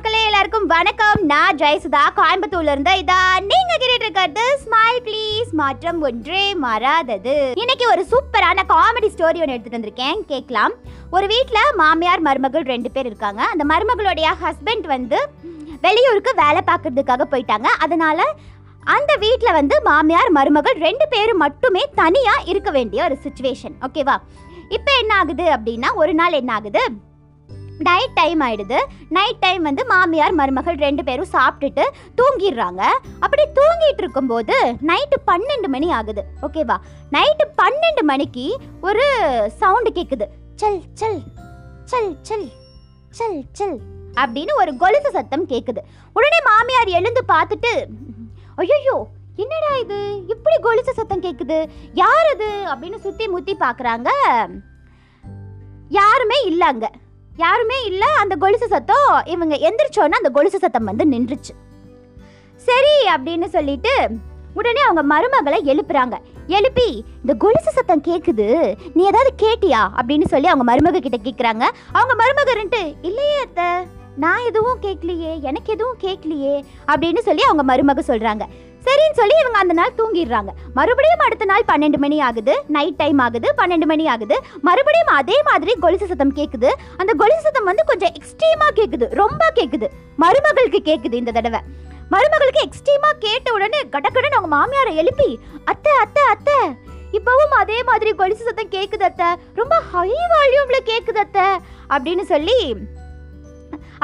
மக்களே எல்லாருக்கும் வணக்கம். நான் ஜெயசுதா. கோயம்புத்தூர்ல இருந்து இதா நீங்க கேட்டு இருக்கிறது ஸ்மைல் ப்ளீஸ் மாற்றம் ஒன்றே மாறாதது. இன்னைக்கு ஒரு சூப்பரான காமெடி ஸ்டோரி ஒன்று எடுத்துட்டு வந்திருக்கேன். கேட்கலாம். ஒரு வீட்டில் மாமியார் மருமகள் ரெண்டு பேர் இருக்காங்க. அந்த மருமகளுடைய ஹஸ்பண்ட் வந்து வெளியூருக்கு வேலை பார்க்கறதுக்காக போயிட்டாங்க. அதனால அந்த வீட்டில் வந்து மாமியார் மருமகள் ரெண்டு பேரும் மட்டுமே தனியாக இருக்க வேண்டிய ஒரு சுச்சுவேஷன் ஓகேவா இப்போ என்ன ஆகுது அப்படின்னா ஒரு நாள் என்ன ஆகுது? நைட் டைம் ஆயிடுது. நைட் டைம் வந்து மாமியார் மருமகள் ரெண்டு பேரும் சாப்பிட்டுட்டு தூங்கிடுறாங்க. அப்படி தூங்கிட்டு இருக்கும்போது நைட்டு பன்னெண்டு மணி ஆகுது. ஓகேவா நைட்டு பன்னெண்டு மணிக்கு ஒரு சவுண்டு கேட்குது சல் சல் சல் சல் சல் சல் அப்படின்னு ஒரு கொலுசு சத்தம் கேட்குது உடனே மாமியார் எழுந்து பார்த்துட்டு ஐயோ என்னடா இது? இப்படி கொலுசு சத்தம் கேட்குது யார் அது? அப்படின்னு சுற்றி முத்தி பார்க்குறாங்க. யாருமே இல்லை அங்கே. யாருமே இல்ல அந்த கொலுசு சத்தம் இவங்க எந்திரிச்சோன்னா அந்த கொலுசு சத்தம் வந்து நின்றுச்சு. சரி அப்படின்னு சொல்லிட்டு உடனே அவங்க மருமகளை எழுப்புறாங்க. எழுப்பி இந்த கொலுசு சத்தம் கேக்குது நீ ஏதாவது கேட்டியா? அப்படின்னு சொல்லி அவங்க மருமக கிட்ட கேக்குறாங்க. அவங்க மருமக ரெண்டு இல்லையே அத்தை நான் எதுவும் கேட்கலையே எனக்கு எதுவும் கேட்கலையே அப்படின்னு சொல்லி அவங்க மருமக சொல்றாங்க. சரின்னு சொல்லி இவங்க அந்த நாள் தூங்கிடுறாங்க. மறுபடியும் அடுத்த நாள் பன்னெண்டு மணி ஆகுது. நைட் டைம் ஆகுது. பன்னெண்டு மணி ஆகுது. மறுபடியும் அதே மாதிரி கொலுசு சத்தம் கேட்குது அந்த கொலுசு சத்தம் வந்து கொஞ்சம் எக்ஸ்ட்ரீமா கேட்குது ரொம்ப கேட்குது மருமகளுக்கு கேட்குது இந்த தடவை. மருமகளுக்கு எக்ஸ்ட்ரீமா கேட்ட உடனே கடக்கடன் அவங்க மாமியாரை எழுப்பி அத்தை அத்தை அத்தை இப்பவும் அதே மாதிரி கொலுசு சத்தம் கேட்குது அத்தை. ரொம்ப ஹை வால்யூம்ல கேட்குது அத்தை. அப்படின்னு சொல்லி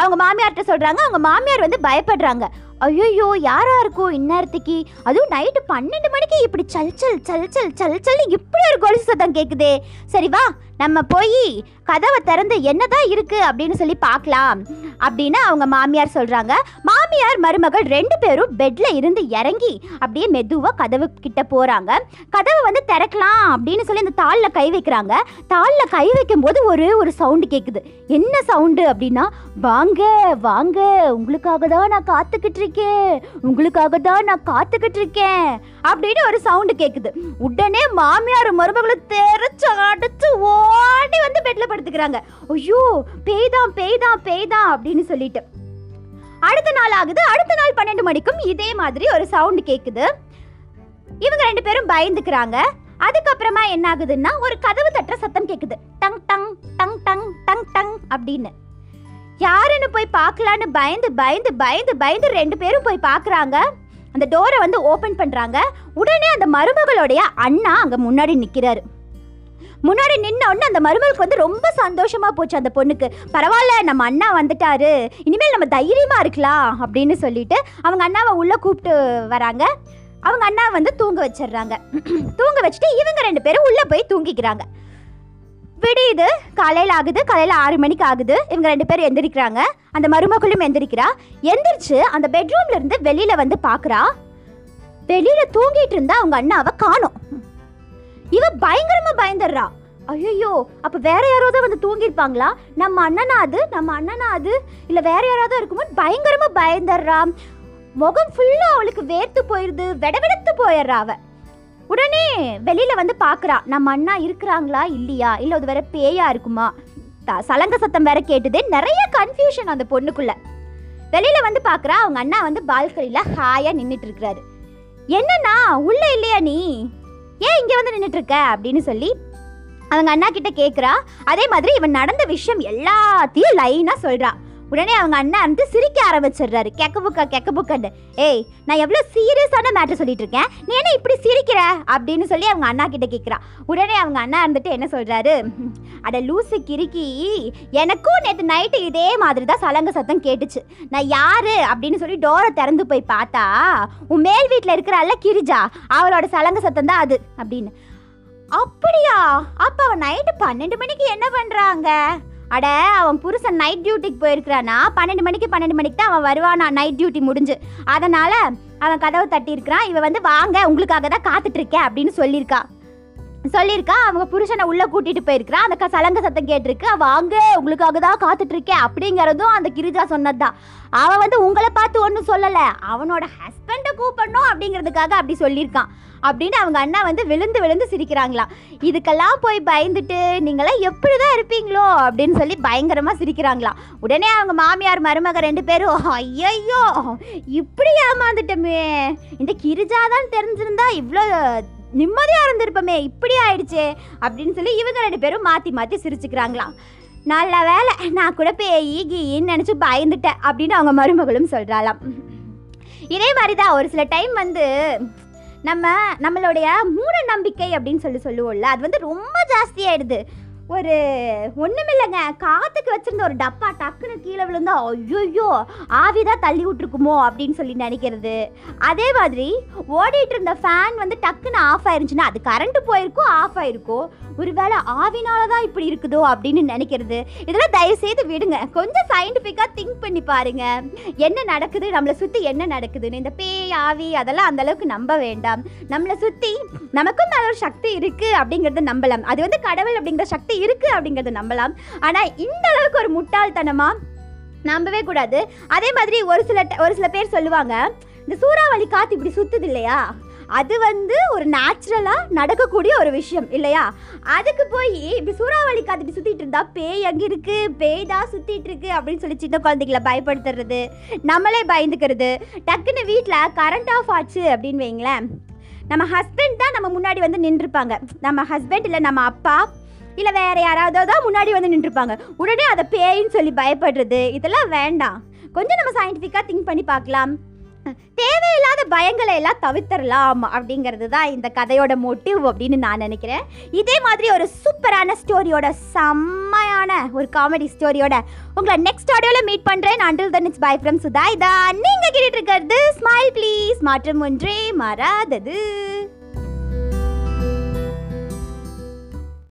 அவங்க மாமியார்கிட்ட சொல்றாங்க. அவங்க மாமியார் வந்து பயப்படுறாங்க. ஐயோ யாரா இருக்கும் இந்நேரத்துக்கு? அதுவும் நைட்டு பன்னெண்டு மணிக்கு இப்படி சல் சல் சல் சல் சல் சல் இப்படி ஒரு கொலுசு சத்தம் கேட்குதே சரி வா நம்ம போய் கதவை திறந்து என்னதான் இருக்கு அப்படின்னு சொல்லி பார்க்கலாம். அப்படின்னு அவங்க மாமியார் சொல்றாங்க. மாமியார் மருமகள் ரெண்டு பேரும் பெட்ல இருந்து இறங்கி அப்படியே மெதுவா கதவு கிட்ட போறாங்க. கதவை வந்து திறக்கலாம் அப்படின்னு சொல்லி அந்த தாளில் கை வைக்கிறாங்க. தாளில் கை வைக்கும் போது ஒரு ஒரு சவுண்டு கேட்குது என்ன சவுண்டு அப்படின்னா வாங்க வாங்க உங்களுக்காக தான் நான் காத்துக்கிட்டு இருக்கேன் உங்களுக்காக தான் நான் காத்துக்கிட்டு இருக்கேன். அப்படின்னு ஒரு சவுண்டு கேட்குது உடனே மாமியார் மருமகளும் தெரிச்சு அடைச்சு ஓடி வந்து பெட்ல படுத்துக்கிறாங்க. ஐயோ பேய்தான் பேய்தான் பேய்தான் அப்படின்னு சொல்லிட்டு. அடுத்த நாள் ஆகுது. அடுத்த நாள் பன்னெண்டு மணிக்கும் இதே மாதிரி ஒரு சவுண்டு கேட்குது இவங்க ரெண்டு பேரும் பயந்துக்கிறாங்க. அதுக்கப்புறமா என்ன ஆகுதுன்னா ஒரு கதவு தட்டுற சத்தம் கேட்குது டங் டங் டங் டங் டங் டங் அப்படின்னு. யாருன்னு போய் பார்க்கலான்னு பயந்து பயந்து பயந்து பயந்து ரெண்டு பேரும் போய் பார்க்குறாங்க. அந்த டோரை வந்து ஓப்பன் பண்ணுறாங்க உடனே அந்த மருமகளுடைய அண்ணா அங்கே முன்னாடி நிற்கிறாரு முன்னாடி நின்ன உடனே அந்த மருமகளுக்கு வந்து ரொம்ப சந்தோஷமாக போச்சு அந்த பொண்ணுக்கு. பரவாயில்ல நம்ம அண்ணா வந்துட்டாரு. இனிமேல் நம்ம தைரியமாக இருக்கலாம் அப்படின்னு சொல்லிட்டு அவங்க அண்ணாவை உள்ளே கூப்பிட்டு வராங்க. அவங்க அண்ணா வந்து தூங்க வச்சிடுறாங்க. தூங்க வச்சுட்டு இவங்க ரெண்டு பேரும் உள்ளே போய் தூங்கிக்கிறாங்க. விடியுது காலையில் ஆகுது காலையில் ஆறு மணிக்கு ஆகுது. இவங்க ரெண்டு பேரும் எந்திரிக்கிறாங்க. அந்த மருமகளும் எந்திரிக்கிறா. எந்திரிச்சு அந்த பெட்ரூம்ல இருந்து வெளியில வந்து பாக்குறா. வெளியில தூங்கிட்டு இருந்தா அவங்க அண்ணாவை காணோம். இவ பயங்கரமா பயந்துடுறா. ஐயோ அப்ப வேற யாராவது வந்து தூங்கியிருப்பாங்களா? நம்ம அண்ணனா அது நம்ம அண்ணனா அது? இல்ல வேற யாராவது இருக்குமோ பயங்கரமா பயந்துடுறா. முகம் ஃபுல்லா அவளுக்கு வேர்த்து போயிருது வெடவெடுத்து போயிடுறா அவள் உடனே வெளியில வந்து பாக்குறா நம்ம அண்ணா இருக்கிறாங்களா இல்லையா? இல்ல அது வேற பேயா இருக்குமா? சலங்க சத்தம் வேற கேட்டுது. நிறைய கன்ஃபியூஷன் அந்த பொண்ணுக்குள்ள. வெளியில வந்து பாக்குறா அவங்க அண்ணா வந்து பால்கனில ஹாயா நின்னுட்டு இருக்கிறாரு. என்னண்ணா உள்ள இல்லையா நீ? ஏன் இங்க வந்து நின்னுட்டு இருக்க? அப்படின்னு சொல்லி அவங்க அண்ணா கிட்ட கேக்குறா. அதே மாதிரி இவன் நடந்த விஷயம் எல்லாத்தையும் லைனா சொல்றா. உடனே அவங்க அண்ணா வந்து சிரிக்க ஆரம்பிச்சிடுறாரு. கெக்க புக்கா கெக்க புக்கன்னு ஏய் நான் எவ்வளோ சீரியஸான மேட்டர் சொல்லிட்டு இருக்கேன் நீ என்ன இப்படி சிரிக்கிற? அப்படின்னு சொல்லி அவங்க அண்ணா கிட்ட கேட்குறா உடனே அவங்க அண்ணா இருந்துட்டு என்ன சொல்கிறாரு அட லூசு கிறுக்கி எனக்கும் நேற்று நைட்டு இதே மாதிரி தான் சலங்க சத்தம் கேட்டுச்சு. நான் யாரு? அப்படின்னு சொல்லி டோரை திறந்து போய் பார்த்தா உன் மேல் வீட்டில் இருக்கிறாள்ல கிரிஜா. அவளோட சலங்க சத்தம் தான் அது அப்படின்னு. அப்படியா? அப்போ அவன் நைட்டு பன்னெண்டு மணிக்கு என்ன பண்ணுறாங்க அட அவன் புருஷன் நைட் டியூட்டிக்கு போயிருக்கிறானா? பன்னெண்டு மணிக்கு பன்னெண்டு மணிக்கு தான் அவன் வருவானா நைட் டியூட்டி முடிஞ்சு. அதனால அவன் கதவை தட்டியிருக்கிறான். இவன் வந்து வாங்க உங்களுக்காக தான் காத்துட்ருக்கேன் அப்படின்னு சொல்லியிருக்கா. சொல்லியிருக்கா அவங்க புருஷனை உள்ள கூட்டிட்டு போயிருக்கா அந்த க- சலங்க சத்தம் கேட்டிருக்கு. வாங்க உங்களுக்காக தான் காத்துட்டு இருக்கேன் அப்படிங்கிறதும் அந்த கிரிஜா சொன்னதுதான். அவன் வந்து உங்களை பார்த்து ஒன்றும் சொல்லலை. அவனோட ஹஸ்பண்டை கூப்பிடணும் அப்படிங்கிறதுக்காக அப்படி சொல்லியிருக்கான். அப்படின்னு அவங்க அண்ணா வந்து விழுந்து விழுந்து சிரிக்கிறாங்களாம். இதுக்கெல்லாம் போய் பயந்துட்டு நீங்களாம் எப்படி தான் இருப்பீங்களோ அப்படின்னு சொல்லி பயங்கரமாக சிரிக்கிறாங்களாம். உடனே அவங்க மாமியார் மருமக ரெண்டு பேரும் ஐயையோ இப்படி ஏமாந்துட்டோமே. இந்த கிரிஜா தான் தெரிஞ்சிருந்தா இவ்வளோ நிம்மதியா இருந்திருப்போமே இப்படி ஆயிடுச்சு அப்படின்னு சொல்லி இவங்க ரெண்டு பேரும் மாத்தி மாத்தி சிரிச்சுக்கிறாங்களாம். நல்ல வேலை நான் கூட பேய் கீன்னு நினச்சி பயந்துட்டேன் அப்படின்னு அவங்க மருமகளும் சொல்கிறாளாம் இதே மாதிரி தான் ஒரு சில டைம் வந்து நம்ம நம்மளுடைய மூட நம்பிக்கை அப்படின்னு சொல்லி சொல்லுவோம்ல அது வந்து ரொம்ப ஜாஸ்தியாயிடுது. ஒரு ஒன்றுமில்லைங்க காற்றுக்கு வச்சிருந்த ஒரு டப்பா டக்குன்னு கீழே விழுந்தா ஆவி ஆவிதான் தள்ளி விட்டுருக்குமோ? அப்படின்னு சொல்லி நினைக்கிறது. அதே மாதிரி ஓடிட்டு இருந்த ஃபேன் வந்து டக்குன்னு ஆஃப் ஆயிருந்துச்சுன்னா அது கரண்ட்டு போயிருக்கோ ஆஃப் ஆயிருக்கோ ஒருவேளை ஆவினால தான் இப்படி இருக்குதோ அப்படின்னு நினைக்கிறது. இதெல்லாம் தயவு செய்து விடுங்க. கொஞ்சம் சயின்டிஃபிக்காக திங்க் பண்ணி பாருங்க. என்ன நடக்குது? நம்மளை சுற்றி என்ன நடக்குதுன்னு. இந்த பேய் ஆவி அதெல்லாம் அந்தளவுக்கு நம்ப வேண்டாம். நம்மளை சுற்றி நமக்கும் நல்ல ஒரு சக்தி இருக்குது அப்படிங்கிறத நம்பலாம். அது வந்து கடவுள் அப்படிங்கிற சக்தி இருக்கு அப்படிங்கிறத நம்பலாம். ஆனா இந்த அளவுக்கு ஒரு முட்டாள்தனமா நம்பவே கூடாது. அதே மாதிரி ஒரு சில ஒரு சில பேர் சொல்லுவாங்க இந்த சூறாவளி காத்து இப்படி சுத்துது இல்லையா? அது வந்து ஒரு நேச்சுரலாக நடக்கக்கூடிய ஒரு விஷயம் இல்லையா? அதுக்கு போய் இப்படி சூறாவளி காத்து இப்படி சுற்றிட்டு இருந்தா பேய் அங்கே இருக்குது பேய் தான் சுற்றிட்டு இருக்கு அப்படின்னு சொல்லி சின்ன குழந்தைகளை பயப்படுத்துறது நம்மளே பயந்துக்கிறது. டக்குன்னு வீட்டில் கரண்ட் ஆஃப் ஆச்சு அப்படின்னு வைங்களேன். நம்ம ஹஸ்பண்ட் தான் நம்ம முன்னாடி வந்து நின்றுருப்பாங்க நம்ம ஹஸ்பண்ட் இல்லை நம்ம அப்பா இல்லை வேற யாராவது தான் முன்னாடி வந்து நின்றுருப்பாங்க உடனே அதை பேயின்னு சொல்லி பயப்படுறது இதெல்லாம் வேண்டாம். கொஞ்சம் நம்ம சயின்டிஃபிக்காக திங்க் பண்ணி பார்க்கலாம். தேவையில்லாத பயங்களை எல்லாம் தவிர்த்தரலாம் அப்படிங்கிறது தான் இந்த கதையோட மோட்டிவ் அப்படின்னு நான் நினைக்கிறேன். இதே மாதிரி ஒரு சூப்பரான ஸ்டோரியோட செம்மையான ஒரு காமெடி ஸ்டோரியோட உங்களை நெக்ஸ்ட் ஆடியோவில் மீட் பண்ணுறேன் until then it's bye from Sudha இதான் நீங்கள் கேட்டுட்டு இருக்கிறது ஸ்மைல் ப்ளீஸ் மாற்றம் ஒன்றே மாறாதது.